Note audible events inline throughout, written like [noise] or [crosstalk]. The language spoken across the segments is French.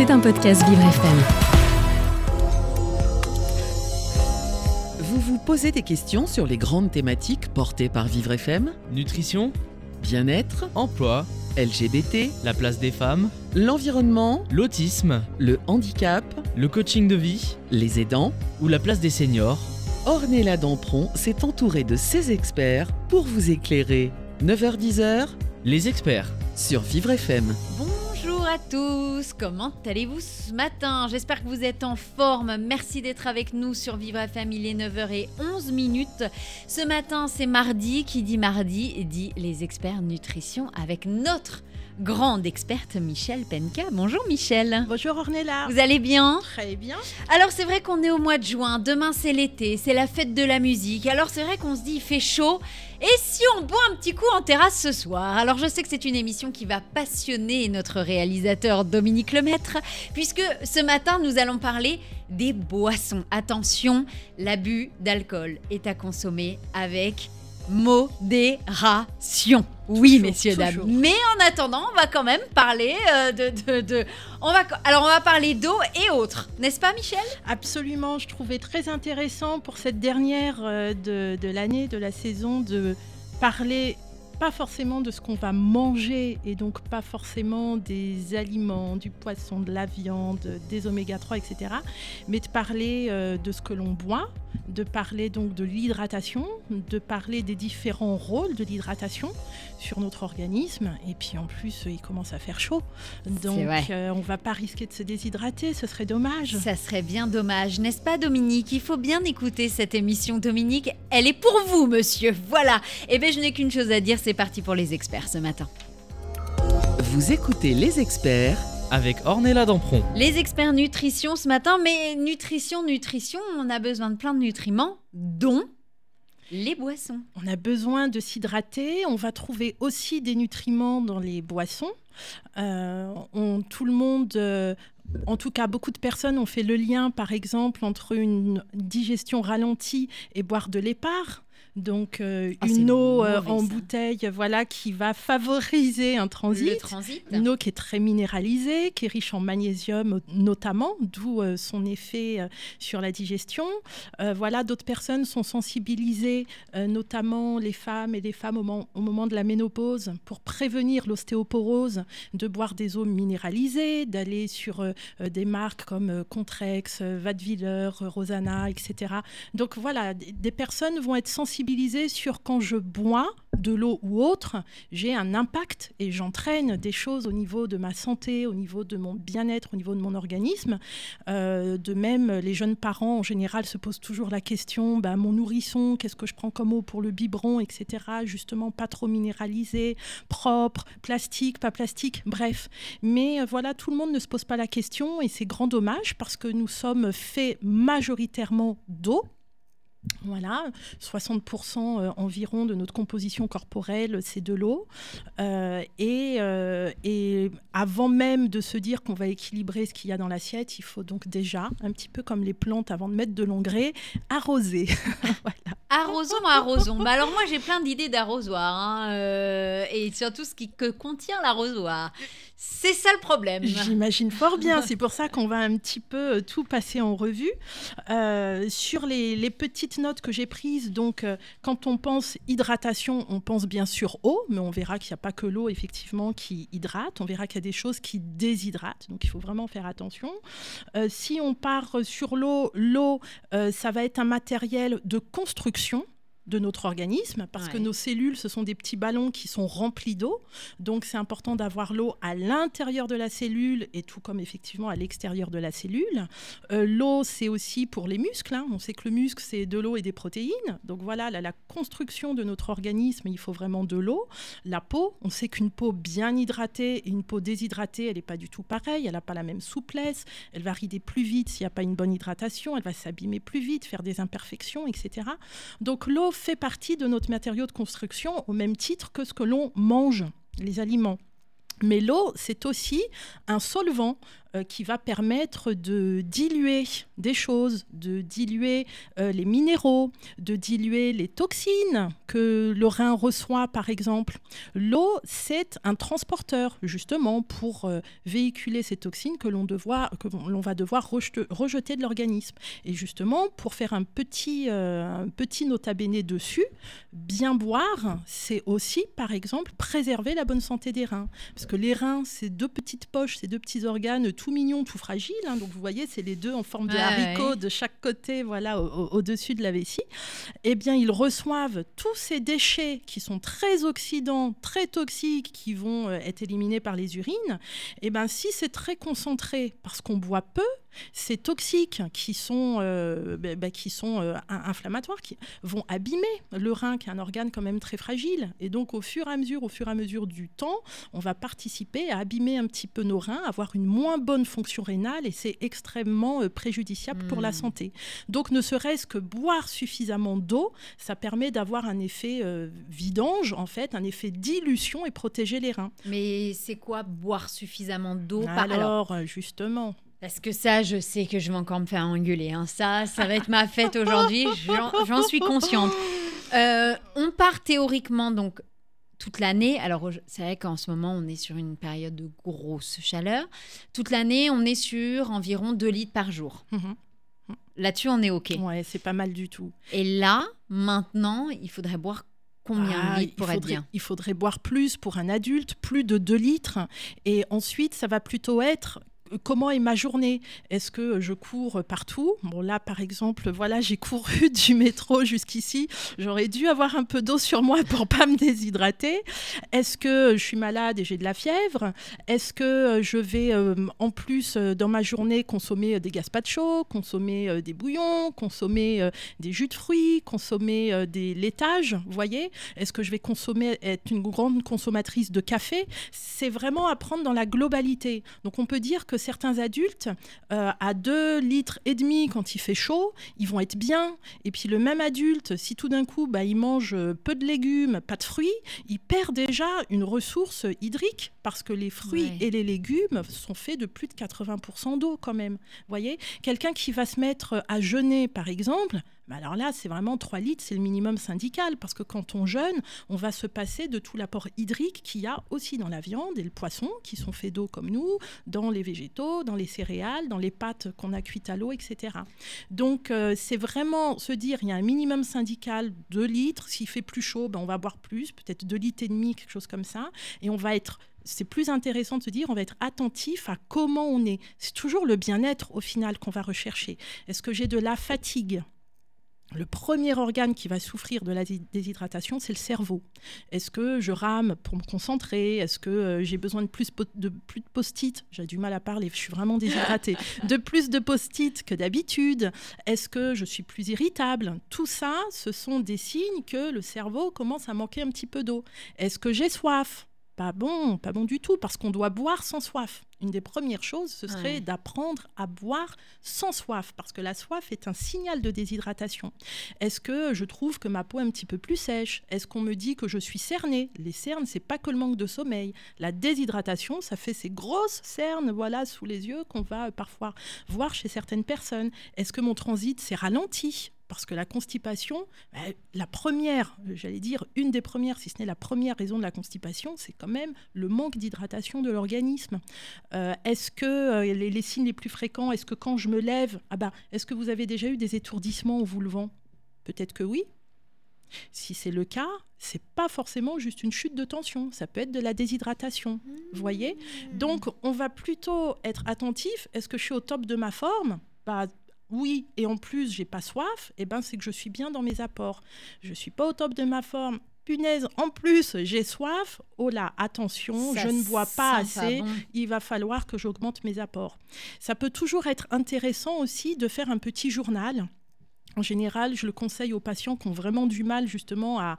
C'est un podcast Vivre FM. Vous vous posez des questions sur les grandes thématiques portées par Vivre FM Nutrition, Bien-être, emploi, LGBT, la place des femmes, l'environnement, l'autisme, le handicap, le coaching de vie les aidants ou la place des seniors. Ornella Dampron s'est entourée de ses experts pour vous éclairer. 9h-10h Les experts. sur Vivre FM. Bonjour à tous, comment allez-vous ce matin? J'espère que vous êtes en forme. Merci d'être avec nous sur Vivre FM. Il est 9h11 minutes. Ce matin, c'est mardi. Qui dit mardi dit les experts nutrition avec notre grande experte Michel Penka. Bonjour Michel. Bonjour Ornella. Vous allez bien? Très bien. Alors c'est vrai qu'on est au mois de juin, demain c'est l'été, c'est la fête de la musique. Alors c'est vrai qu'on se dit il fait chaud. Et si on boit un petit coup en terrasse ce soir? Alors je sais que c'est une émission qui va passionner notre réalisateur Dominique Lemaître, puisque ce matin nous allons parler des boissons. Attention, l'abus d'alcool est à consommer avec modération. Oui, Toujours, messieurs, dames. toujours. Mais en attendant, on va quand même parler euh, de, de- de- On va... Alors on va parler d'eau et autres, n'est-ce pas Michel? Absolument, je trouvais très intéressant pour cette dernière euh, de, de l'année, de la saison, de parler pas forcément de ce qu'on va manger et donc pas forcément des aliments, du poisson, de la viande, des oméga 3, etc. Mais de parler euh, de ce que l'on boit, de parler donc de l'hydratation, de parler des différents rôles de l'hydratation sur notre organisme. Et puis en plus, il commence à faire chaud. Donc euh, on va pas risquer de se déshydrater, ce serait dommage. Ça serait bien dommage, n'est-ce pas Dominique? Il faut bien écouter cette émission Dominique. Elle est pour vous, monsieur. Voilà. Eh bien, je n'ai qu'une chose à dire, c'est parti pour les experts ce matin. Vous écoutez les experts Avec Ornella Dampron. Les experts nutrition ce matin, mais nutrition, nutrition, on a besoin de plein de nutriments, dont les boissons. On a besoin de s'hydrater. On va trouver aussi des nutriments dans les boissons. Euh, on- tout le monde, euh, en tout cas beaucoup de personnes, ont fait le lien, par exemple, entre une digestion ralentie et boire de l'épar. Donc euh, Ah, une eau euh, mauvais, en ça. bouteille, voilà, qui va favoriser un transit. Une eau qui est très minéralisée, qui est riche en magnésium notamment, d'où euh, son effet euh, sur la digestion. Voilà, d'autres personnes sont sensibilisées, notamment les femmes et les femmes au, moment- au moment de la ménopause, pour prévenir l'ostéoporose, de boire des eaux minéralisées, d'aller sur des marques comme Contrex, Vadeviller, Rosana, etc. Donc voilà, des personnes vont être sensibilisées sur quand je bois de l'eau ou autre, j'ai un impact et j'entraîne des choses au niveau de ma santé, au niveau de mon bien-être, au niveau de mon organisme. Euh, de même, les jeunes parents en général se posent toujours la question bah, mon nourrisson, qu'est-ce que je prends comme eau pour le biberon, etc. Justement, pas trop minéralisé, propre, plastique, pas plastique, bref. Mais euh, voilà, tout le monde ne se pose pas la question et c'est grand dommage parce que nous sommes faits majoritairement d'eau. Voilà, 60% euh, environ de notre composition corporelle, c'est de l'eau. Euh, et, euh, et avant même de se dire qu'on va équilibrer ce qu'il y a dans l'assiette, il faut donc déjà, un petit peu comme les plantes avant de mettre de l'engrais, arroser. [laughs] Arrosons, arrosons. Bah alors moi j'ai plein d'idées d'arrosoir hein, et surtout ce qui que contient l'arrosoir. C'est ça le problème. J'imagine fort bien. [laughs] C'est pour ça qu'on va un petit peu euh, tout passer en revue. Euh, sur les, les petites notes que j'ai prises, donc euh, quand on pense hydratation, on pense bien sûr eau, mais on verra qu'il n'y a pas que l'eau effectivement qui hydrate. On verra qu'il y a des choses qui déshydratent. Donc il faut vraiment faire attention. Euh, si on part sur l'eau, l'eau, ça va être un matériel de construction de notre organisme parce que nos cellules ce sont des petits ballons qui sont remplis d'eau donc c'est important d'avoir l'eau à l'intérieur de la cellule et tout comme effectivement à l'extérieur de la cellule. Euh, l'eau, c'est aussi pour les muscles. hein. On sait que le muscle, c'est de l'eau et des protéines. Donc voilà, la, la construction de notre organisme, il faut vraiment de l'eau. La peau, on sait qu'une peau bien hydratée et une peau déshydratée, elle n'est pas du tout pareille. Elle n'a pas la même souplesse. Elle va rider plus vite s'il n'y a pas une bonne hydratation. Elle va s'abîmer plus vite, faire des imperfections, etc. Donc l'eau fait partie de notre matériau de construction au même titre que ce que l'on mange, les aliments. Mais l'eau, c'est aussi un solvant. Euh, qui va permettre de diluer des choses, de diluer euh, les minéraux, de diluer les toxines que le rein reçoit, par exemple. L'eau, c'est un transporteur, justement, pour euh, véhiculer ces toxines que l'on va devoir rejeter, de l'organisme. Et justement, pour faire un petit, un petit nota bene dessus, bien boire, c'est aussi, par exemple, préserver la bonne santé des reins. Parce que les reins, c'est deux petites poches, c'est deux petits organes tout mignons, tout fragiles. hein. donc vous voyez, c'est les deux en forme de Ouais, haricot ouais. de chaque côté, voilà, au- au- au-dessus de la vessie. Eh bien, ils reçoivent tous ces déchets qui sont très oxydants, très toxiques, qui vont euh, être éliminés par les urines. Eh bien, si c'est très concentré, parce qu'on boit peu, ces toxiques qui sont, euh, bah, bah, qui sont euh, in- inflammatoires, qui vont abîmer le rein, qui est un organe quand même très fragile. Et donc, au fur et à mesure, au fur et à mesure du temps, on va participer à abîmer un petit peu nos reins, avoir une moins bonne fonction rénale, et c'est extrêmement euh, préjudiciable pour la Mm. santé. Donc, ne serait-ce que boire suffisamment d'eau, ça permet d'avoir un effet euh, vidange, en fait, un effet dilution et protéger les reins. Mais c'est quoi boire suffisamment d'eau par- Alors, alors, euh, justement. Parce que ça, je sais que je vais encore me faire engueuler. hein. Ça, ça va être ma fête aujourd'hui. J'en j'en suis consciente. Euh, on part théoriquement donc toute l'année. Alors, c'est vrai qu'en ce moment, on est sur une période de grosse chaleur. Toute l'année, on est sur environ 2 litres par jour. Mhm. Là-dessus, on est OK. Ouais, c'est pas mal du tout. Et là, maintenant, il faudrait boire combien Ah, litres pour il, être faudrait, bien? il faudrait boire plus pour un adulte, plus de 2 litres. Et ensuite, ça va plutôt être comment est ma journée? Est-ce que je cours partout? Bon, là, par exemple, voilà, j'ai [laughs] couru du métro jusqu'ici. J'aurais dû avoir un peu d'eau sur moi pour pas me déshydrater. Est-ce que je suis malade et j'ai de la fièvre? Est-ce que je vais, euh, en plus, euh, dans ma journée, consommer euh, des gazpachos, consommer des bouillons, consommer des jus de fruits, consommer des laitages Vous voyez? Est-ce que je vais consommer, être une grande consommatrice de café? C'est vraiment à prendre dans la globalité. Donc, on peut dire que certains adultes, euh, à 2 litres et demi quand il fait chaud, ils vont être bien. Et puis le même adulte, si tout d'un coup, bah, il mange euh, peu de légumes, pas de fruits, il perd déjà une ressource hydrique parce que les fruits Ouais. et les légumes sont faits de plus de 80% d'eau quand même. Vous voyez? Quelqu'un qui va se mettre à jeûner, par exemple, bah alors là, c'est vraiment 3 litres, c'est le minimum syndical, parce que quand on jeûne, on va se passer de tout l'apport hydrique qu'il y a aussi dans la viande et le poisson, qui sont faits d'eau comme nous, dans les végétaux, dans les céréales, dans les pâtes qu'on a cuites à l'eau, etc. Donc, euh, c'est vraiment se dire, il y a un minimum syndical, 2 litres, s'il fait plus chaud, ben, on va boire plus, peut-être 2 litres et demi, quelque chose comme ça, et on va être c'est plus intéressant de se dire, on va être attentif à comment on est. C'est toujours le bien-être au final qu'on va rechercher. Est-ce que j'ai de la fatigue? Le premier organe qui va souffrir de la dé- déshydratation, c'est le cerveau. Est-ce que je rame pour me concentrer? Est-ce que euh, j'ai besoin de plus, de plus de post-it? J'ai du mal à parler, je suis vraiment déshydratée. [laughs] de plus de post-it que d'habitude Est-ce que je suis plus irritable? Tout ça, ce sont des signes que le cerveau commence à manquer un petit peu d'eau. Est-ce que j'ai soif? Pas bon, pas bon du tout, parce qu'on doit boire sans soif. Une des premières choses, ce serait Ouais. d'apprendre à boire sans soif, parce que la soif est un signal de déshydratation. Est-ce que je trouve que ma peau est un petit peu plus sèche? Est-ce qu'on me dit que je suis cernée? Les cernes, c'est pas que le manque de sommeil. La déshydratation, ça fait ces grosses cernes, voilà, sous les yeux qu'on va euh, parfois voir chez certaines personnes. Est-ce que mon transit s'est ralenti? Parce que la constipation, bah, la première, euh, j'allais dire, une des premières, si ce n'est la première raison de la constipation, c'est quand même le manque d'hydratation de l'organisme. Euh, est-ce que euh, les, les signes les plus fréquents, est-ce que quand je me lève, ah bah, est-ce que vous avez déjà eu des étourdissements en vous levant? Peut-être que oui. Si c'est le cas, c'est pas forcément juste une chute de tension, ça peut être de la déshydratation. Vous voyez? Donc, on va plutôt être attentif. Est-ce que je suis au top de ma forme? Bah, oui, et en plus, j'ai pas soif. Et ben, c'est que je suis bien dans mes apports. Je suis pas au top de ma forme. Punaise, en plus, j'ai soif. Oh là, attention, Ça je ne bois pas assez. bon. Il va falloir que j'augmente mes apports. Ça peut toujours être intéressant aussi de faire un petit journal en général, je le conseille aux patients qui ont vraiment du mal justement à,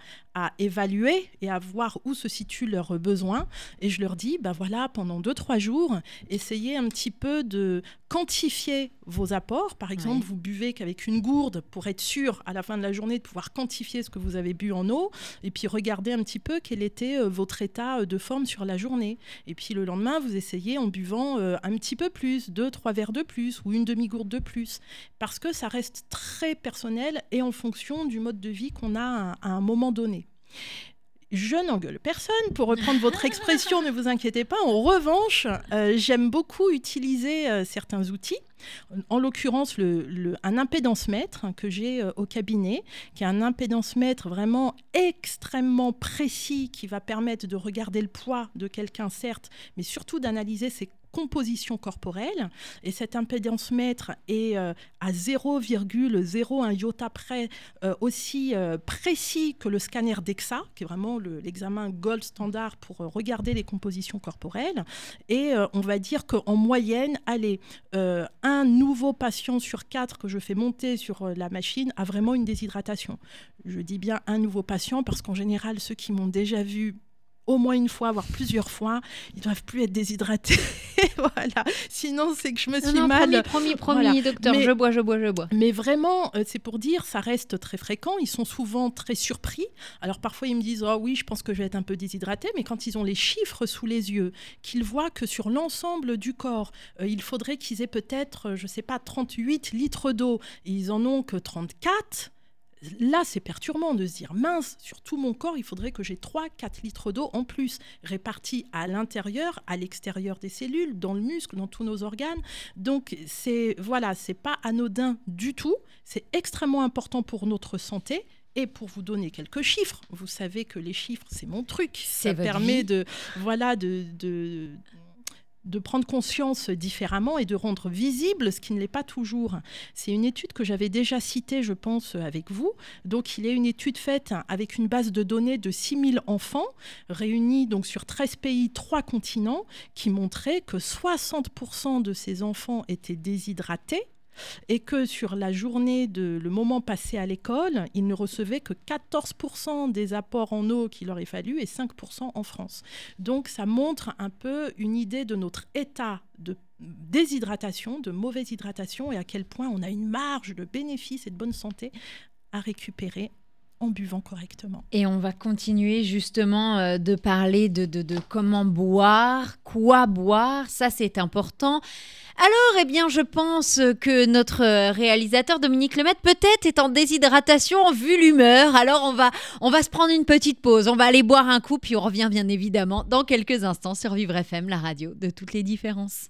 évaluer et à voir où se situent leurs besoins. Et je leur dis, ben voilà, pendant deux, trois jours, essayez un petit peu de quantifier vos apports. Par exemple, vous buvez qu'avec une gourde pour être sûr à la fin de la journée de pouvoir quantifier ce que vous avez bu en eau. Et puis regardez un petit peu quel était euh, votre état euh, de forme sur la journée. Et puis le lendemain, vous essayez en buvant euh, un petit peu plus, deux, trois verres de plus ou une demi-gourde de plus. Parce que ça reste très personnel et en fonction du mode de vie qu'on a à, un moment donné. Je n'engueule personne, pour reprendre votre expression, ne vous inquiétez pas. En revanche, euh, j'aime beaucoup utiliser euh, certains outils, en l'occurrence un impédance mètre que j'ai euh, au cabinet, qui est un impédance mètre vraiment extrêmement précis, qui va permettre de regarder le poids de quelqu'un, certes, mais surtout d'analyser ses composition corporelle. Et cet impédance mètre est euh, à 0,01 iota près, euh, aussi euh, précis que le scanner DEXA, qui est vraiment l'examen gold standard pour regarder les compositions corporelles. Et on va dire qu'en moyenne, allez, un nouveau patient sur quatre que je fais monter sur la machine a vraiment une déshydratation. Je dis bien un nouveau patient parce qu'en général, ceux qui m'ont déjà vu au moins une fois, voire plusieurs fois. Ils doivent plus être déshydratés. [laughs] voilà. Sinon, c'est que je me suis non, mal. Promis, promis, promis, docteur. je bois, je bois, je bois. Mais vraiment, euh, c'est pour dire, ça reste très fréquent. Ils sont souvent très surpris. Alors parfois, ils me disent, oh oui, je pense que je vais être un peu déshydraté. Mais quand ils ont les chiffres sous les yeux, qu'ils voient que sur l'ensemble du corps, euh, il faudrait qu'ils aient peut-être, je sais pas, 38 litres d'eau, ils en ont que 34 là, c'est perturbant de se dire, mince, sur tout mon corps, il faudrait que j'ai 3-4 litres d'eau en plus, répartis à l'intérieur, à l'extérieur des cellules, dans le muscle, dans tous nos organes. Donc, c'est voilà, c'est pas anodin du tout. C'est extrêmement important pour notre santé. Et pour vous donner quelques chiffres, vous savez que les chiffres, c'est mon truc. Ça permet de, voilà, de, de de prendre conscience différemment et de rendre visible ce qui ne l'est pas toujours. C'est une étude que j'avais déjà citée, je pense, avec vous. Donc, il y a une étude faite avec une base de données de 6000 enfants réunis donc sur 13 pays, 3 continents, qui montrait que 60% de ces enfants étaient déshydratés et que sur la journée de le moment passé à l'école, ils ne recevaient que 14% des apports en eau qu'il aurait fallu et 5% en France. Donc ça montre un peu une idée de notre état de déshydratation, de mauvaise hydratation et à quel point on a une marge de bénéfice et de bonne santé à récupérer en buvant correctement. Et on va continuer justement euh, de parler de, de, comment boire, quoi boire, ça c'est important. Alors, eh bien, je pense que notre réalisateur Dominique Lemaitre peut-être est en déshydratation vu l'humeur. Alors, on va, on va se prendre une petite pause, on va aller boire un coup, puis on revient bien évidemment dans quelques instants sur Vivre FM, la radio de toutes les différences.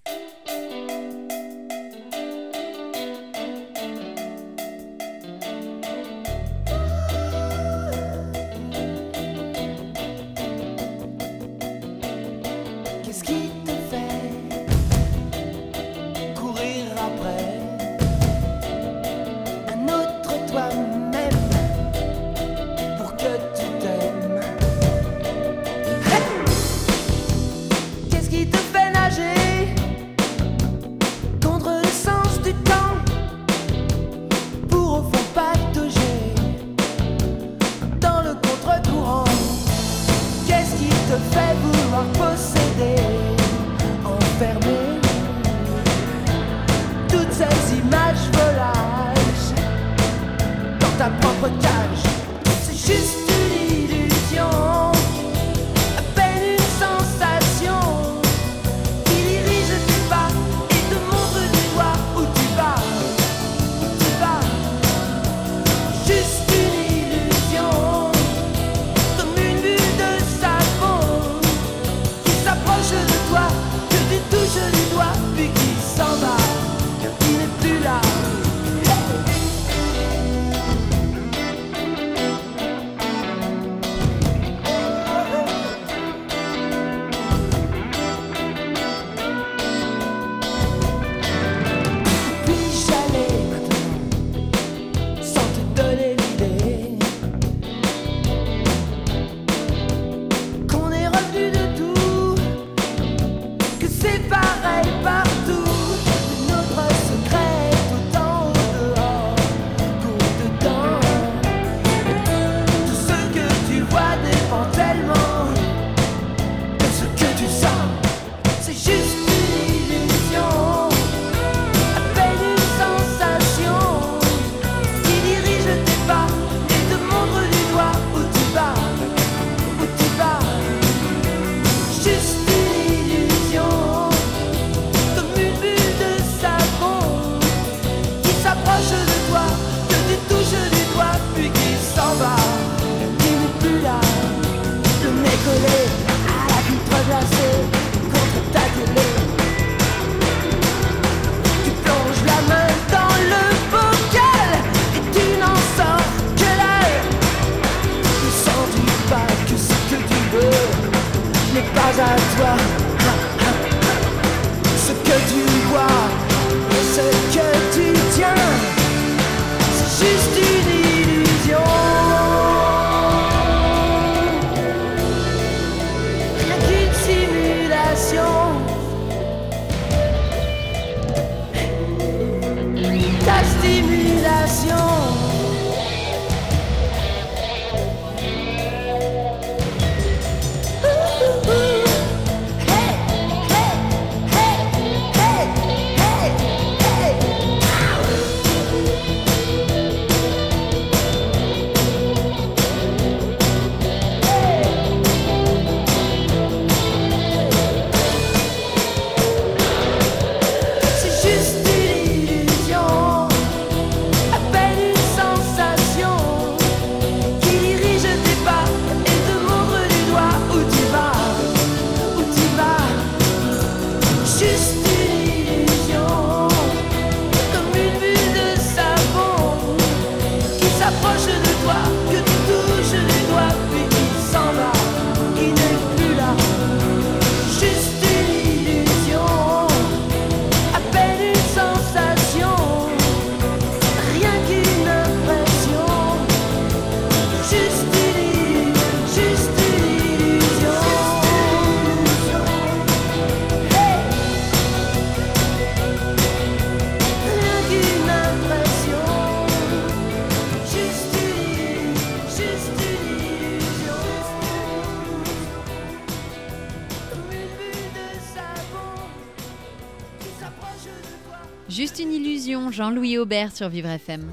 Aubert sur Vivre FM.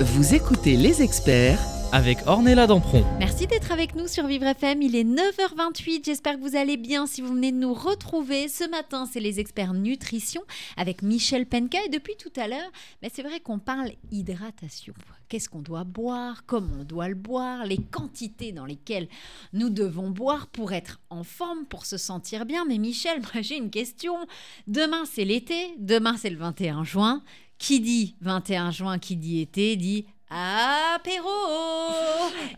Vous écoutez les experts avec Ornella Dampron. Merci d'être avec nous sur Vivre FM. Il est 9h28. J'espère que vous allez bien si vous venez de nous retrouver. Ce matin, c'est les experts nutrition avec Michel Penka. Et depuis tout à l'heure, mais c'est vrai qu'on parle hydratation. Qu'est-ce qu'on doit boire? Comment on doit le boire? Les quantités dans lesquelles nous devons boire pour être en forme, pour se sentir bien. Mais Michel, [laughs] moi j'ai une question. Demain, c'est l'été. Demain, c'est le 21 juin. Qui dit 21 juin, qui dit été, dit apéro.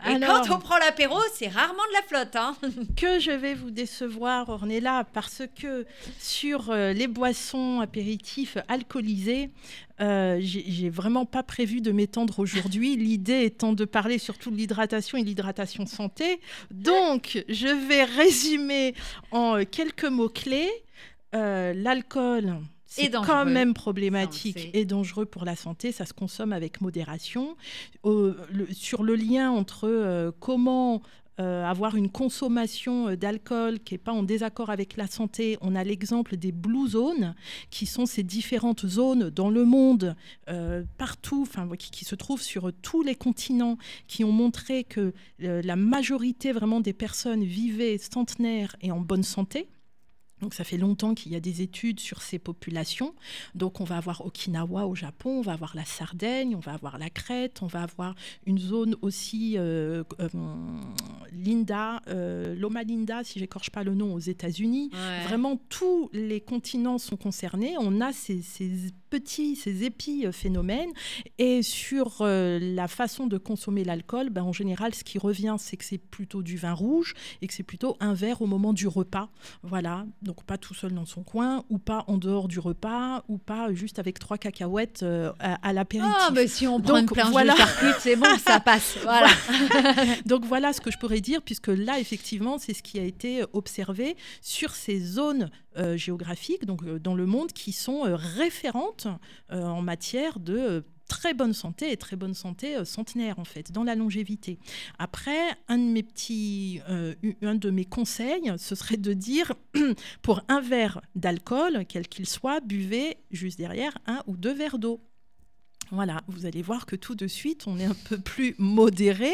Et Alors- quand on prend l'apéro, c'est rarement de la flotte. Hein [laughs] que je vais vous décevoir, Ornella, parce que sur euh, les boissons apéritifs alcoolisés, euh, j'ai vraiment pas prévu de m'étendre aujourd'hui. [laughs] L'idée étant de parler surtout de l'hydratation et l'hydratation santé. Donc, je vais résumer en euh, quelques mots-clés. Euh, L'alcool. C'est quand même problématique et dangereux pour la santé. Ça se consomme avec modération. Euh, le- sur le lien entre euh, comment euh, avoir une consommation euh, d'alcool qui n'est pas en désaccord avec la santé. On a l'exemple des blue zones, qui sont ces différentes zones dans le monde, euh, partout, qui, qui se trouvent sur tous les continents, qui ont montré que euh, la majorité vraiment des personnes vivaient centenaires et en bonne santé. Donc ça fait longtemps qu'il y a des études sur ces populations. Donc on va avoir Okinawa au Japon, on va avoir la Sardaigne, on va avoir la Crète, on va avoir une zone aussi euh, euh, Linda, euh, Loma Linda, si j'écorche pas le nom, aux États-Unis. Vraiment, tous les continents sont concernés. On a ces, ces petits, ces épiphénomènes. Et sur euh, la façon de consommer l'alcool, ben, en général, ce qui revient, c'est que c'est plutôt du vin rouge et que c'est plutôt un verre au moment du repas. Voilà. Donc, pas tout seul dans son coin, ou pas en dehors du repas, ou pas juste avec trois cacahuètes euh, à, à l'apéritif. Ah, mais si on prend Donc, une voilà. c'est bon, ça passe. [laughs] Voilà. Donc voilà ce que je pourrais dire, puisque là, effectivement, c'est ce qui a été observé sur ces zones euh, géographiques, donc euh, dans le monde, qui sont euh, référentes euh, en matière de euh, très bonne santé et très bonne santé euh, centenaire, en fait, dans la longévité. Après, un de mes petits, un de mes conseils, ce serait de dire, [clears throat] pour un verre d'alcool, quel qu'il soit, buvez juste derrière un ou deux verres d'eau. Voilà, vous allez voir que tout de suite, on est un peu plus modéré.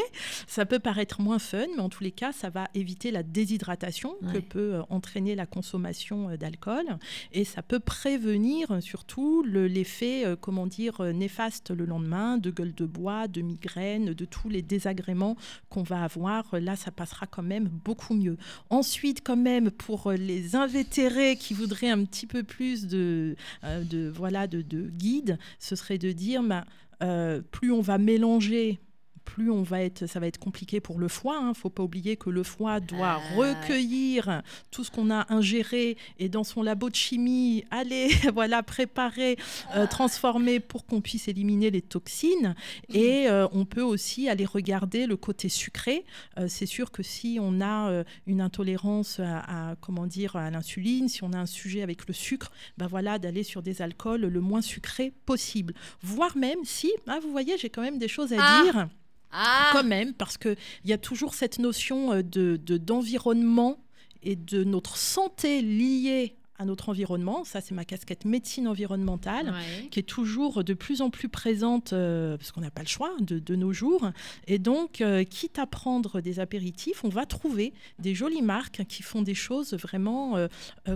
Ça peut paraître moins fun, mais en tous les cas, ça va éviter la déshydratation que peut euh, entraîner la consommation euh, d'alcool. Et ça peut prévenir euh, surtout le- l'effet, comment dire, néfaste le lendemain, de gueule de bois, de migraine, de tous les désagréments qu'on va avoir. Là, ça passera quand même beaucoup mieux. Ensuite, quand même, pour les invétérés qui voudraient un petit peu plus de, de, voilà, de, de guide, ce serait de dire, bah, euh, plus on va mélanger plus on va être, ça va être compliqué pour le foie. Il hein. ne faut pas oublier que le foie doit Ah. recueillir tout ce qu'on a ingéré et dans son labo de chimie, aller [laughs] voilà préparer, euh, transformer pour qu'on puisse éliminer les toxines. Et euh, on peut aussi aller regarder le côté sucré. Euh, c'est sûr que si on a une intolérance à, à, comment dire à l'insuline, si on a un sujet avec le sucre, ben voilà d'aller sur des alcools le moins sucré possible. Voire même si, ah, vous voyez, j'ai quand même des choses à Ah. dire Ah, quand même, parce qu'il y a toujours cette notion euh, de de- d'environnement et de notre santé liée à notre environnement. Ça, c'est ma casquette médecine environnementale ouais. qui est toujours de plus en plus présente, euh, parce qu'on n'a pas le choix de, de nos jours. Et donc, euh, quitte à prendre des apéritifs, on va trouver des jolies marques qui font des choses vraiment, euh,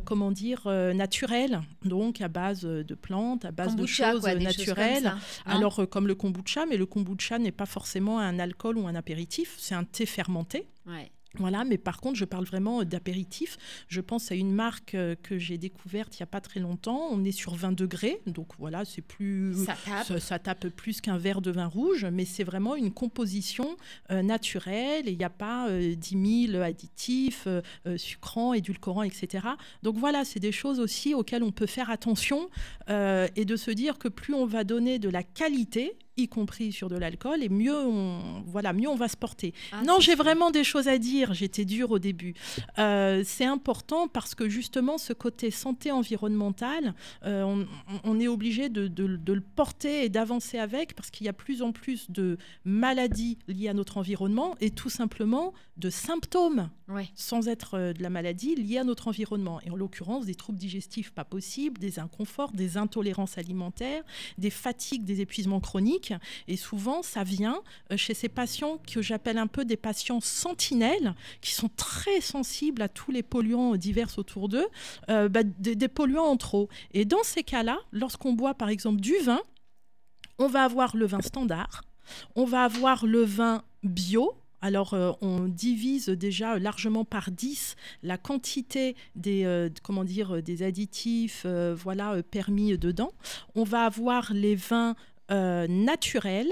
comment dire, naturelles, donc à base de plantes, à base Kombucha, de choses quoi, des choses naturelles. comme ça, non Alors, comme le kombucha, mais le kombucha n'est pas forcément un alcool ou un apéritif, c'est un thé fermenté. Ouais. Voilà, mais par contre, je parle vraiment euh, d'apéritif. Je pense à une marque euh, que j'ai découverte il n'y a pas très longtemps. On est sur 20 degrés, donc voilà, c'est plus. Ça tape. Ça, ça tape plus qu'un verre de vin rouge, mais c'est vraiment une composition euh, naturelle et il n'y a pas euh, 10 000 additifs, euh, sucrants, édulcorants, etc. Donc voilà, c'est des choses aussi auxquelles on peut faire attention et de se dire que plus on va donner de la qualité, y compris sur de l'alcool, et mieux on, voilà, mieux on va se porter. Ah, non, j'ai vraiment des choses à dire. J'étais dure au début. Euh, c'est important parce que justement, ce côté santé environnementale, euh, on, on est obligé de, de- de le porter et d'avancer avec parce qu'il y a plus en plus de maladies liées à notre environnement et tout simplement de symptômes Ouais. sans être euh, de la maladie liée à notre environnement. Et en l'occurrence, des troubles digestifs pas possibles, des inconforts, des intolérances alimentaires, des fatigues, des épuisements chroniques. Et souvent, ça vient euh, chez ces patients que j'appelle un peu des patients sentinelles, qui sont très sensibles à tous les polluants divers autour d'eux, euh, bah, des, polluants en trop. Et dans ces cas-là, lorsqu'on boit par exemple du vin, on va avoir le vin standard, on va avoir le vin bio. Alors, euh, on divise déjà largement par 10 la quantité des, euh, comment dire, des additifs euh, voilà, euh, permis dedans. On va avoir les vins euh, naturels.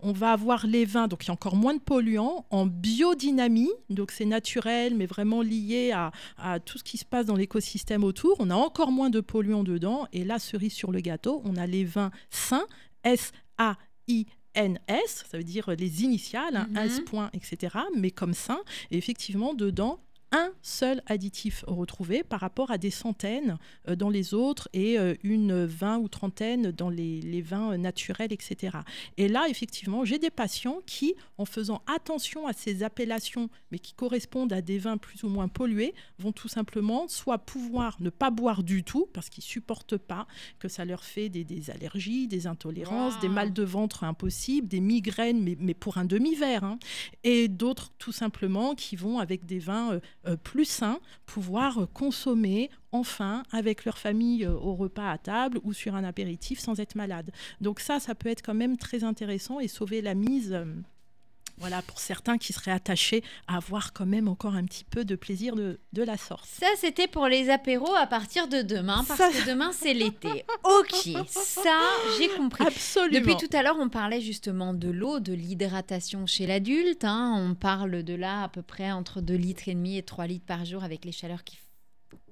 On va avoir les vins, donc il y a encore moins de polluants, en biodynamie, donc c'est naturel, mais vraiment lié à, à tout ce qui se passe dans l'écosystème autour. On a encore moins de polluants dedans. Et là, cerise sur le gâteau, on a les vins sains, S-A-I-N-S, ça veut dire les initiales, hein, Mhm. S point, etc., mais comme sain. Et effectivement, dedans, un seul additif retrouvé par rapport à des centaines euh, dans les autres et euh, une vingt ou trentaine dans les, les vins euh, naturels, etc. Et là, effectivement, j'ai des patients qui, en faisant attention à ces appellations, mais qui correspondent à des vins plus ou moins pollués, vont tout simplement soit pouvoir ne pas boire du tout, parce qu'ils supportent pas que ça leur fait des, des allergies, des intolérances, des mal de ventre impossibles, des migraines, mais, mais pour un demi-verre. hein. Et d'autres, tout simplement, qui vont avec des vins euh, euh, plus sains pouvoir euh, consommer enfin avec leur famille euh, au repas à table ou sur un apéritif sans être malade. Donc ça, ça peut être quand même très intéressant et sauver la mise. Voilà, pour certains qui seraient attachés à avoir quand même encore un petit peu de plaisir de, de la sorte. Ça, c'était pour les apéros à partir de demain, parce Ça- que demain, c'est l'été. Ok, ça, j'ai compris. Absolument. Depuis tout à l'heure, on parlait justement de l'eau, de l'hydratation chez l'adulte. hein. On parle de là à peu près entre 2 litres et demi et 3 litres par jour avec les chaleurs qui,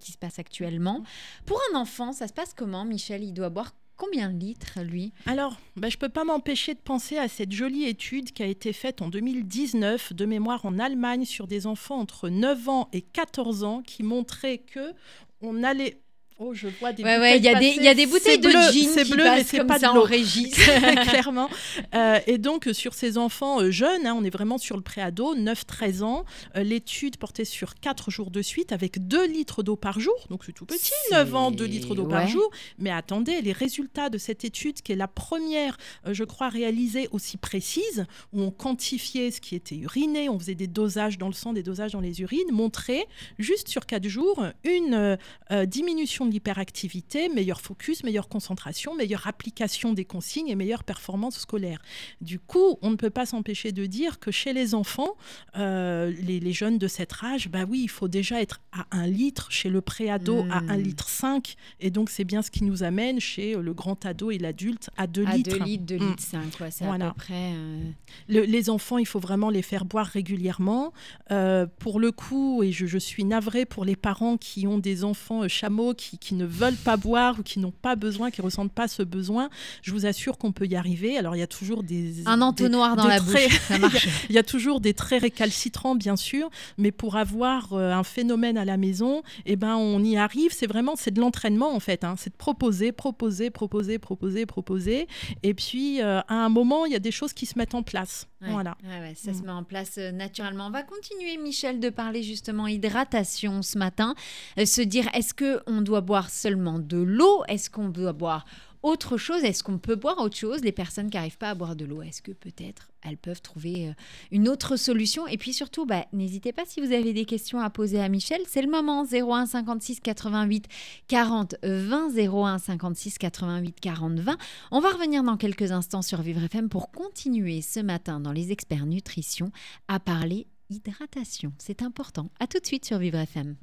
qui se passent actuellement. Pour un enfant, ça se passe comment, Michel? Il doit boire combien de litres, lui Alors, bah, je ne peux pas m'empêcher de penser à cette jolie étude qui a été faite en 2019 de mémoire en Allemagne sur des enfants entre 9 ans et 14 ans qui montrait que on allait Oh, je vois des Ouais, bouteilles ouais, il y, a des- passer. il y a des bouteilles de bleu, gin c'est qui bleu, mais passent c'est comme pas ça de en régie. [laughs] [laughs] clairement. Euh, et donc, sur ces enfants euh, jeunes, hein, on est vraiment sur le préado, 9-13 ans. Euh, L'étude portait sur 4 jours de suite avec 2 litres d'eau par jour. Donc, c'est tout petit, C'est- 9 ans, 2 litres d'eau par jour. Mais attendez, les résultats de cette étude, qui est la première, euh, je crois, réalisée aussi précise, où on quantifiait ce qui était uriné, on faisait des dosages dans le sang, des dosages dans les urines, montrait, juste sur 4 jours, une euh, d'hyperactivité, meilleur focus, meilleure concentration, meilleure application des consignes et meilleure performance scolaire. Du coup, on ne peut pas s'empêcher de dire que chez les enfants, euh, les, jeunes de cet âge, bah oui, il faut déjà être à 1 litre, chez le pré-ado à 1 hmm. litre 5, et donc c'est bien ce qui nous amène chez le grand ado et l'adulte à 2 litres. À 2 litres, 2 litres 5, c'est à peu près... Euh, les enfants, il faut vraiment les faire boire régulièrement. Euh, pour le coup, et je, suis navrée pour les parents qui ont des enfants chameaux qui, qui, ne veulent pas boire ou qui n'ont pas besoin, qui ressentent pas ce besoin, je vous assure qu'on peut y arriver. Alors il y a toujours des... Un entonnoir dans la bouche, ça [laughs] marche. il y a toujours des traits récalcitrants, bien sûr, mais pour avoir euh, un phénomène à la maison, eh ben, on y arrive. C'est vraiment c'est de l'entraînement, en fait. Hein. C'est de proposer, proposer, proposer, proposer, proposer. Et puis, euh, à un moment, il y a des choses qui se mettent en place. Voilà. ça se mm. met en place euh, naturellement. On va continuer, Michel, de parler justement hydratation ce matin. se dire, est-ce qu'on doit boire seulement de l'eau? Est-ce qu'on doit boire autre chose Est-ce qu'on peut boire autre chose Les personnes qui n'arrivent pas à boire de l'eau, est-ce que peut-être elles peuvent trouver euh, une autre solution? Et puis surtout, bah, n'hésitez pas si vous avez des questions à poser à Michel, c'est le moment 01 56 88 40 20 01 56 88 40 20. On va revenir dans quelques instants sur Vivre FM pour continuer ce matin dans les experts nutrition à parler hydratation. C'est important. À tout de suite sur Vivre FM.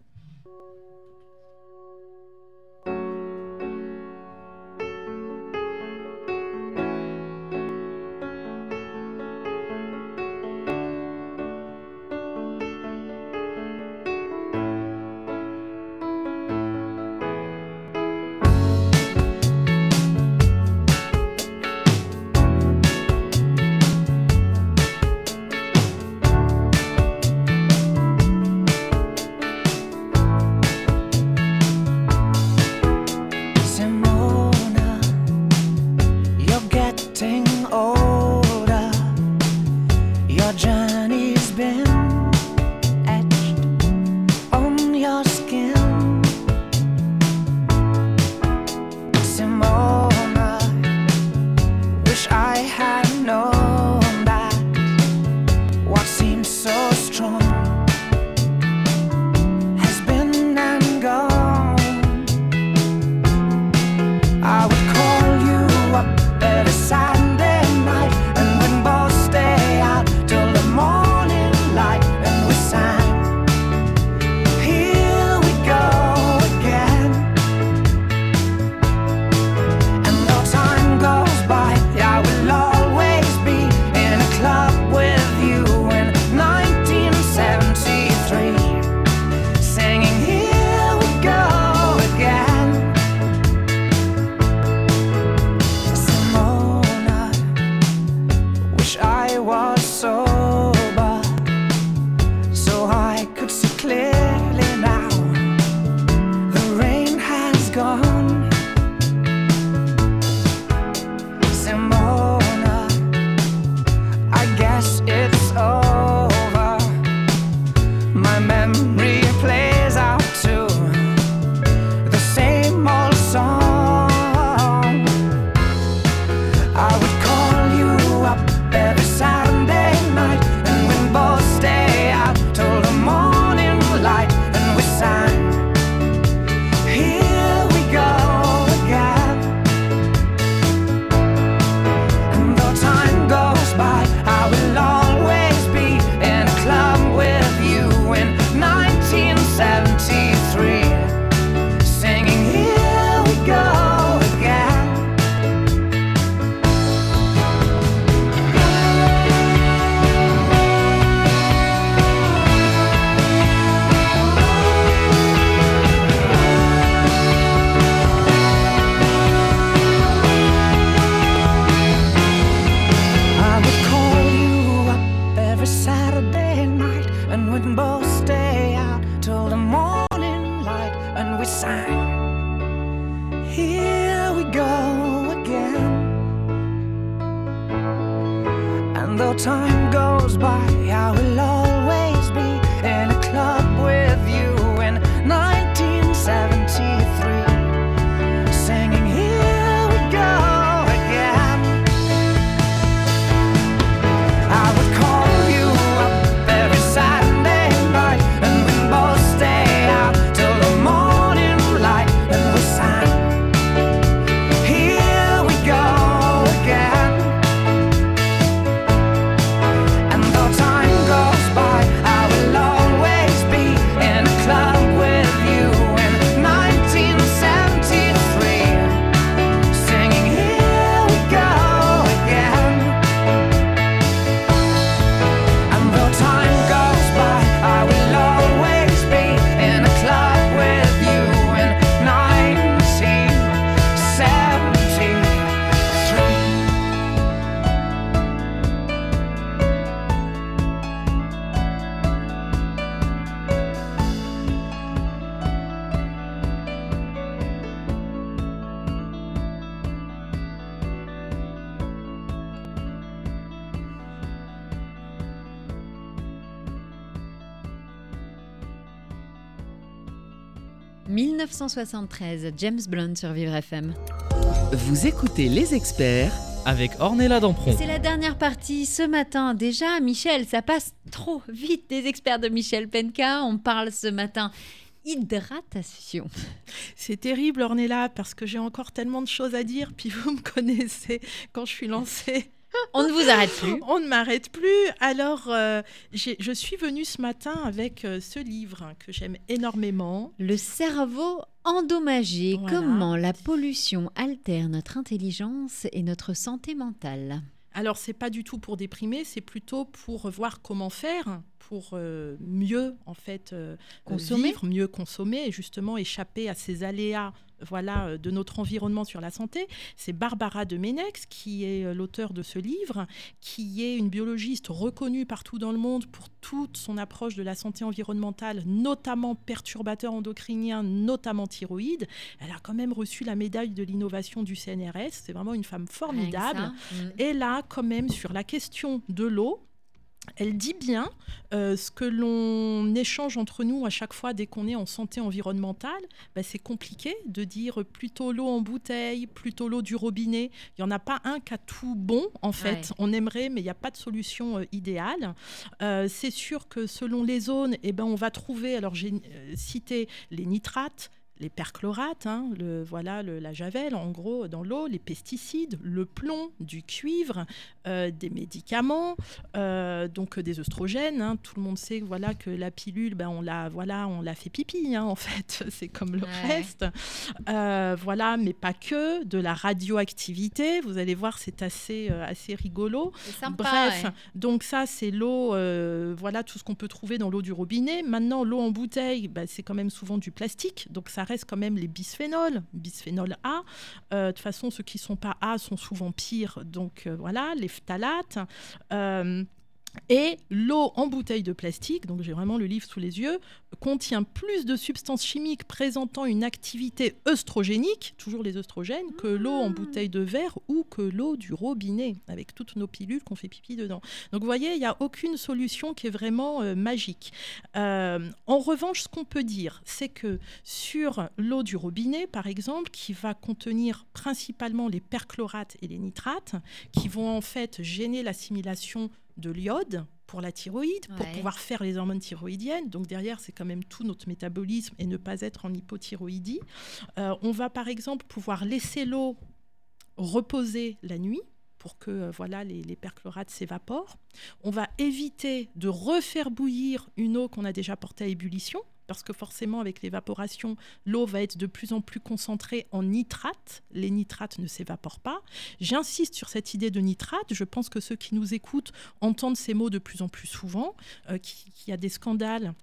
1973, James Blunt sur Vivre FM. Vous écoutez les experts avec Ornella Dampron. C'est la dernière partie ce matin. Déjà, Michel, ça passe trop vite des experts de Michel Penka. On parle ce matin hydratation. C'est terrible, Ornella, parce que j'ai encore tellement de choses à dire. Puis vous me connaissez quand je suis lancée. On ne vous arrête plus. On ne m'arrête plus. Alors, euh, je suis venue ce matin avec euh, ce livre que j'aime énormément. Le cerveau endommagé. Comment la pollution altère notre intelligence et notre santé mentale? Alors, c'est pas du tout pour déprimer, c'est plutôt pour voir comment faire pour euh, mieux en fait euh, consommer. vivre, mieux consommer et justement échapper à ces aléas voilà euh, de notre environnement sur la santé. C'est Barbara de Menex qui est l'auteur de ce livre, qui est une biologiste reconnue partout dans le monde pour toute son approche de la santé environnementale, notamment perturbateurs endocriniens, notamment thyroïde. Elle a quand même reçu la médaille de l'innovation du CNRS. C'est vraiment une femme formidable. Mm. Et là, quand même, sur la question de l'eau, elle dit bien euh, ce que l'on échange entre nous à chaque fois dès qu'on est en santé environnementale. Bah, c'est compliqué de dire plutôt l'eau en bouteille, plutôt l'eau du robinet. Il n'y en a pas un qui a tout bon, en fait. On aimerait, mais il n'y a pas de solution euh, idéale. Euh, c'est sûr que selon les zones, eh ben, on va trouver, alors j'ai cité les nitrates, les perchlorates, hein, le, voilà, la javel, en gros, dans l'eau, les pesticides, le plomb, du cuivre, euh, des médicaments, euh, donc des oestrogènes. Hein. tout le monde sait voilà, que la pilule, ben, on, la, voilà, on la fait pipi, hein, en fait, [laughs] c'est comme le reste. Euh, voilà, mais pas que, de la radioactivité, vous allez voir, c'est assez, assez rigolo. Bref, donc ça, c'est l'eau, voilà tout ce qu'on peut trouver dans l'eau du robinet. Maintenant, l'eau en bouteille, ben, c'est quand même souvent du plastique, donc ça reste quand même les bisphénols, bisphénol A. Euh, de toute façon, ceux qui ne sont pas A sont souvent pires. Donc euh, voilà, les phtalates. Et l'eau en bouteille de plastique, donc j'ai vraiment le livre sous les yeux, contient plus de substances chimiques présentant une activité œstrogénique, toujours les œstrogènes, que l'eau en bouteille de verre ou que l'eau du robinet, avec toutes nos pilules qu'on fait pipi dedans. Donc vous voyez, il n'y a aucune solution qui est vraiment euh, magique. Euh, en revanche, ce qu'on peut dire, c'est que sur l'eau du robinet, par exemple, qui va contenir principalement les perchlorates et les nitrates, qui vont en fait gêner l'assimilation de l'iode pour la thyroïde, pour pouvoir faire les hormones thyroïdiennes. Donc derrière, c'est quand même tout notre métabolisme et ne pas être en hypothyroïdie. Euh, on va par exemple pouvoir laisser l'eau reposer la nuit pour que euh, voilà les, les perchlorates s'évaporent. On va éviter de refaire bouillir une eau qu'on a déjà portée à ébullition parce que forcément, avec l'évaporation, l'eau va être de plus en plus concentrée en nitrate. Les nitrates ne s'évaporent pas. J'insiste sur cette idée de nitrate. Je pense que ceux qui nous écoutent entendent ces mots de plus en plus souvent, euh, qu'il y a des scandales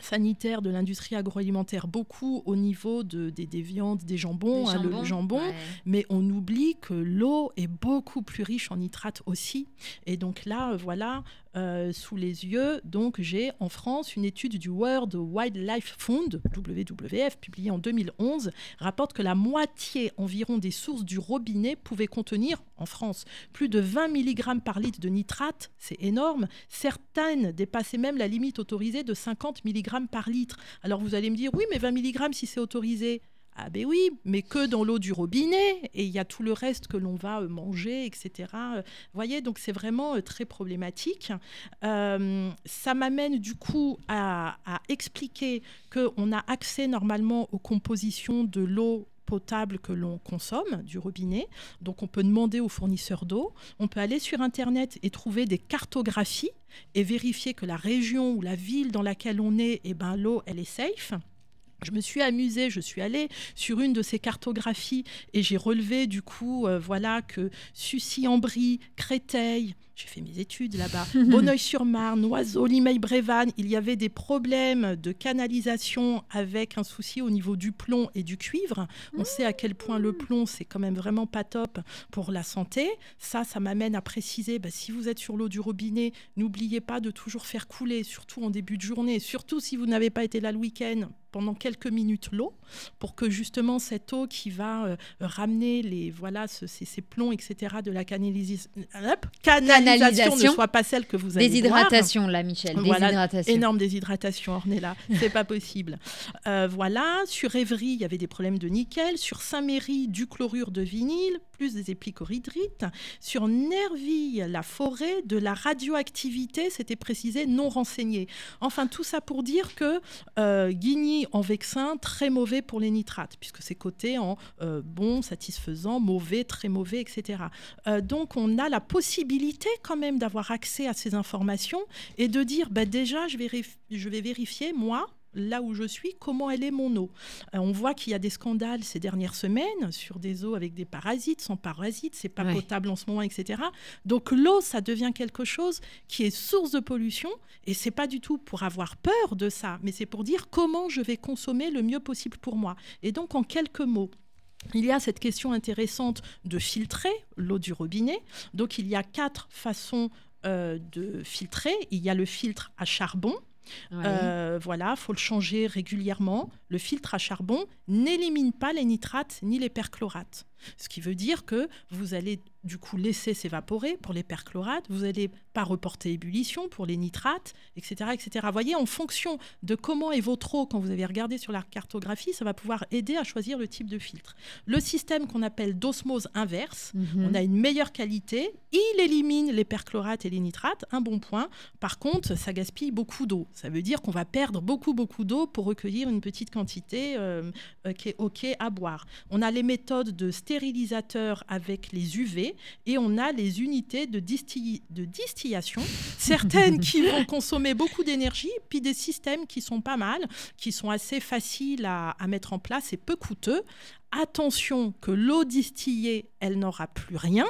sanitaires de l'industrie agroalimentaire beaucoup au niveau de, des, viandes, des jambons, hein, le jambon, mais on oublie que l'eau est beaucoup plus riche en nitrate aussi. Et donc là, voilà, euh, sous les yeux. Donc, j'ai en France une étude du World Wildlife Fund, WWF, publiée en 2011, rapporte que la moitié environ des sources du robinet pouvaient contenir, en France, plus de 20 mg par litre de nitrate. C'est énorme. Certaines dépassaient même la limite autorisée de 50 mg par litre. Alors, vous allez me dire, oui, mais 20 mg si c'est autorisé. Ah ben oui, mais que dans l'eau du robinet, et il y a tout le reste que l'on va euh, manger, etc. Vous voyez, donc c'est vraiment euh, très problématique. Euh, ça m'amène du coup à, à expliquer qu'on a accès normalement aux compositions de l'eau potable que l'on consomme du robinet. Donc on peut demander aux fournisseurs d'eau, on peut aller sur Internet et trouver des cartographies et vérifier que la région ou la ville dans laquelle on est, eh ben, l'eau, elle est safe. Je me suis amusée, je suis allée sur une de ces cartographies et j'ai relevé du coup, euh, voilà, que Sucy-en-Brie, Créteil, j'ai fait mes études là-bas. [laughs] Bonneuil-sur-Marne, Oiseau, Limeil-Brévannes, il y avait des problèmes de canalisation avec un souci au niveau du plomb et du cuivre. On sait à quel point le plomb, c'est quand même vraiment pas top pour la santé. Ça, ça m'amène à préciser, bah, si vous êtes sur l'eau du robinet, n'oubliez pas de toujours faire couler, surtout en début de journée, surtout si vous n'avez pas été là le week-end, pendant quelques minutes l'eau pour que justement cette eau qui va euh, ramener les voilà ces, plombs etc de la canalisation ne soit pas celle que vous allez Déshydratation, là, Michel. Déshydratation. énorme déshydratation, Ornella. [laughs] C'est pas possible. Euh, voilà. Sur Évry, il y avait des problèmes de nickel. Sur Saint-Méry, du chlorure de vinyle, plus des épichorhydrites. Sur Nerville, la forêt, de la radioactivité, c'était précisé, non renseigné. Enfin, tout ça pour dire que euh, Guigny en Vexin, très mauvais pour les nitrates, puisque c'est coté en euh, bon, satisfaisant, mauvais, très mauvais, etc. Euh, donc, on a la possibilité quand même d'avoir accès à ces informations et de dire, bah, déjà, je je vais vérifier, moi, là où je suis, comment elle est mon eau. Euh, on voit qu'il y a des scandales ces dernières semaines sur des eaux avec des parasites, sans parasites, c'est pas potable en ce moment, etc. Donc l'eau, ça devient quelque chose qui est source de pollution et c'est pas du tout pour avoir peur de ça, mais c'est pour dire comment je vais consommer le mieux possible pour moi. Et donc en quelques mots, il y a cette question intéressante de filtrer l'eau du robinet. Donc il y a quatre façons euh, de filtrer. Il y a le filtre à charbon, euh, voilà, faut le changer régulièrement. Le filtre à charbon n'élimine pas les nitrates ni les perchlorates. Ce qui veut dire que vous allez du coup laisser s'évaporer pour les perchlorates, vous n'allez pas reporter ébullition pour les nitrates, etc., etc. Vous voyez, en fonction de comment est votre eau quand vous avez regardé sur la cartographie, ça va pouvoir aider à choisir le type de filtre. Le système qu'on appelle d'osmose inverse, mhm. on a une meilleure qualité, il élimine les perchlorates et les nitrates, un bon point. Par contre, ça gaspille beaucoup d'eau. Ça veut dire qu'on va perdre beaucoup, beaucoup d'eau pour recueillir une petite quantité euh, euh, qui est OK à boire. On a les méthodes de stérilisateurs avec les UV et on a les unités de, de distillation, [laughs] certaines qui vont consommer beaucoup d'énergie, puis des systèmes qui sont pas mal, qui sont assez faciles à, mettre en place et peu coûteux. Attention que l'eau distillée, elle n'aura plus rien,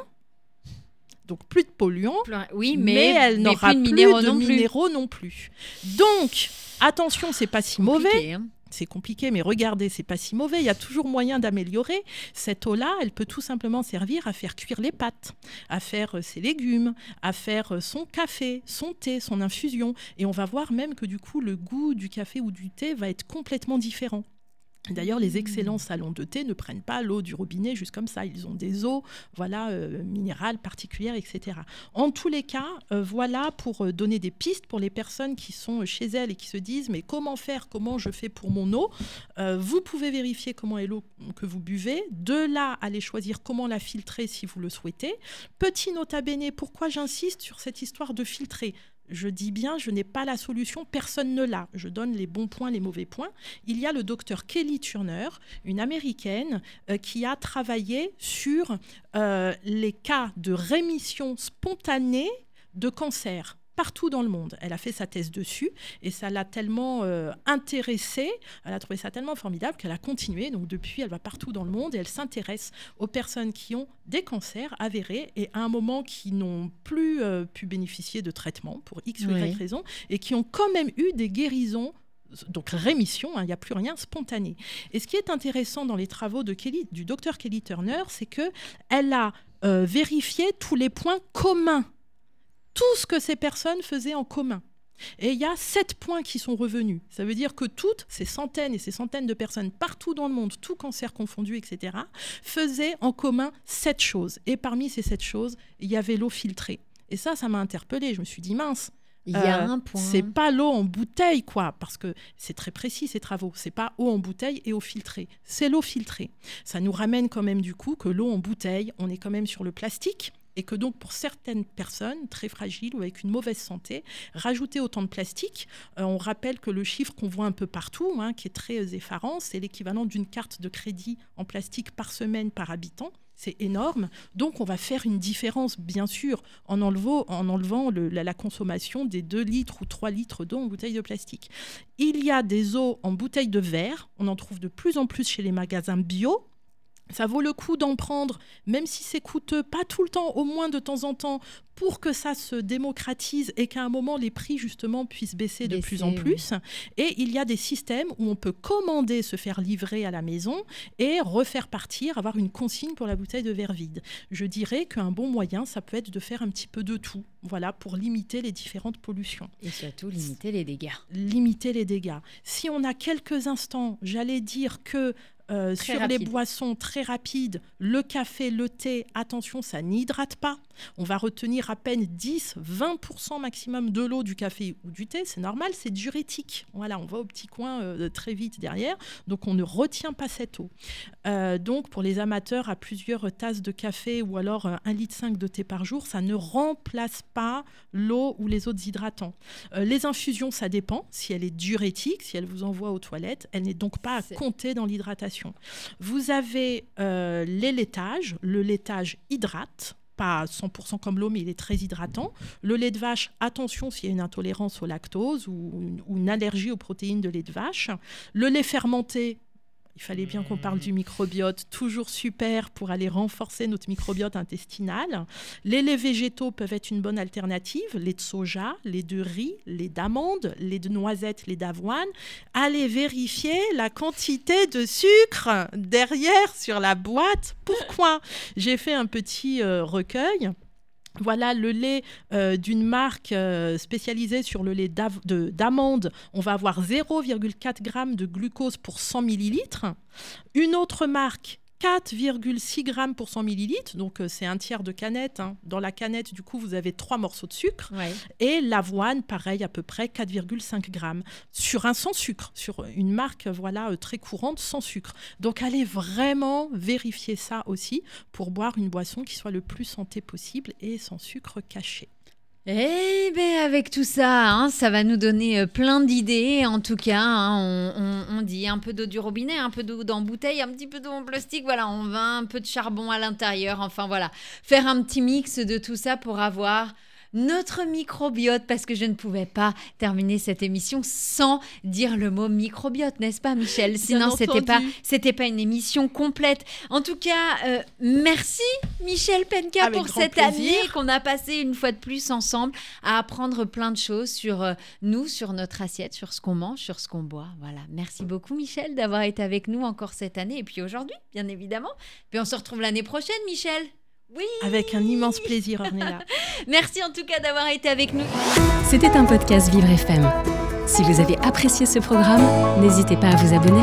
donc plus de polluants, oui, mais, elle n'aura plus, de minéraux, non, plus. Donc attention, c'est pas si mauvais. Hein c'est compliqué, mais regardez, c'est pas si mauvais. Il y a toujours moyen d'améliorer. Cette eau-là, elle peut tout simplement servir à faire cuire les pâtes, à faire euh, ses légumes, à faire euh, son café, son thé, son infusion. Et on va voir même que du coup, le goût du café ou du thé va être complètement différent. D'ailleurs, les excellents salons de thé ne prennent pas l'eau du robinet juste comme ça. Ils ont des eaux, voilà, euh, minérales particulières, etc. En tous les cas, euh, voilà pour euh, donner des pistes pour les personnes qui sont chez elles et qui se disent mais comment faire, comment je fais pour mon eau? vous pouvez vérifier comment est l'eau que vous buvez. De là, aller choisir comment la filtrer si vous le souhaitez. Petit nota bene, pourquoi j'insiste sur cette histoire de filtrer? Je dis bien, je n'ai pas la solution, personne ne l'a. Je donne les bons points, les mauvais points. Il y a le docteur Kelly Turner, une américaine, euh, qui a travaillé sur euh, les cas de rémission spontanée de cancer partout dans le monde. Elle a fait sa thèse dessus et ça l'a tellement euh, intéressée, elle a trouvé ça tellement formidable qu'elle a continué. Donc depuis, elle va partout dans le monde et elle s'intéresse aux personnes qui ont des cancers avérés et à un moment qui n'ont plus euh, pu bénéficier de traitement pour X ou Y raison et qui ont quand même eu des guérisons donc rémission, hein, il n'y a plus rien spontané. Et ce qui est intéressant dans les travaux de Kelly, du docteur Kelly Turner, c'est que elle a euh, vérifié tous les points communs tout ce que ces personnes faisaient en commun. Et il y a sept points qui sont revenus. Ça veut dire que toutes ces centaines et ces centaines de personnes partout dans le monde, tout cancer confondu, etc., faisaient en commun sept choses. Et parmi ces sept choses, il y avait l'eau filtrée. Et ça, ça m'a interpellée. Je me suis dit, mince, il y a euh, un point. C'est pas l'eau en bouteille, quoi, parce que c'est très précis ces travaux. C'est pas eau en bouteille et eau filtrée. C'est l'eau filtrée. Ça nous ramène quand même du coup que l'eau en bouteille, on est quand même sur le plastique et que donc pour certaines personnes très fragiles ou avec une mauvaise santé, rajouter autant de plastique, euh, on rappelle que le chiffre qu'on voit un peu partout, hein, qui est très effarant, c'est l'équivalent d'une carte de crédit en plastique par semaine par habitant. C'est énorme. Donc, on va faire une différence, bien sûr, en enlevant, en enlevant la, la, consommation des 2 litres ou 3 litres d'eau en bouteille de plastique. Il y a des eaux en bouteille de verre. On en trouve de plus en plus chez les magasins bio ça vaut le coup d'en prendre, même si c'est coûteux, pas tout le temps, au moins de temps en temps, pour que ça se démocratise et qu'à un moment les prix justement puissent baisser, de plus en plus. Et il y a des systèmes où on peut commander, se faire livrer à la maison et refaire partir, avoir une consigne pour la bouteille de verre vide. Je dirais qu'un bon moyen, ça peut être de faire un petit peu de tout, voilà, pour limiter les différentes pollutions. Et surtout limiter les dégâts. Limiter les dégâts. Si on a quelques instants, j'allais dire que Euh, sur les boissons très rapides, le café, le thé, attention, ça n'hydrate pas. On va retenir à peine 10-20% maximum de l'eau du café ou du thé. C'est normal, c'est diurétique. Voilà, on va au petit coin euh, très vite derrière. Donc, on ne retient pas cette eau. Euh, donc, pour les amateurs à plusieurs tasses de café ou alors euh, 1,5 litre de thé par jour, ça ne remplace pas l'eau ou les autres hydratants. Les infusions, ça dépend. Si elle est diurétique, si elle vous envoie aux toilettes, elle n'est donc pas à compter dans l'hydratation. Vous avez euh, les laitages. Le laitage hydrate. Pas à 100% comme l'eau, mais il est très hydratant. Le lait de vache, attention s'il y a une intolérance au lactose ou une, ou une allergie aux protéines de lait de vache. Le lait fermenté, il fallait bien qu'on parle du microbiote, toujours super pour aller renforcer notre microbiote intestinal. Les laits végétaux peuvent être une bonne alternative, les de soja, les de riz, les d'amandes, les de noisettes, les d'avoine. Allez vérifier la quantité de sucre derrière sur la boîte. Pourquoi? J'ai fait un petit euh, recueil. Voilà le lait euh, d'une marque euh, spécialisée sur le lait d'amande. On va avoir 0,4 g de glucose pour 100 millilitres. Une autre marque, 4,6 grammes pour 100 millilitres. Donc, euh, c'est un tiers de canette. hein. Dans la canette, du coup, vous avez trois morceaux de sucre. Ouais. Et l'avoine, pareil, à peu près 4,5 grammes. Sur un sans sucre, sur une marque voilà, euh, très courante sans sucre. Donc, allez vraiment vérifier ça aussi pour boire une boisson qui soit le plus santé possible et sans sucre caché. Eh bien, avec tout ça, hein, ça va nous donner euh, plein d'idées. En tout cas, hein, on, dit un peu d'eau du robinet, un peu d'eau dans bouteille, un petit peu d'eau en plastique. Voilà, on va un peu de charbon à l'intérieur. Enfin, voilà, faire un petit mix de tout ça pour avoir notre microbiote, parce que je ne pouvais pas terminer cette émission sans dire le mot microbiote, n'est-ce pas, Michel? Sinon, c'était pas, c'était pas une émission complète. En tout cas, euh, merci Michel Penka Avec pour cette plaisir. année qu'on a passé une fois de plus ensemble à apprendre plein de choses sur euh, nous, sur notre assiette, sur ce qu'on mange, sur ce qu'on boit. Voilà. Merci beaucoup Michel d'avoir été avec nous encore cette année et puis aujourd'hui, bien évidemment. Puis on se retrouve l'année prochaine, Michel. Oui. Avec un immense plaisir, Ornella. [laughs] Merci en tout cas d'avoir été avec nous. C'était un podcast Vivre FM. Si vous avez apprécié ce programme, n'hésitez pas à vous abonner.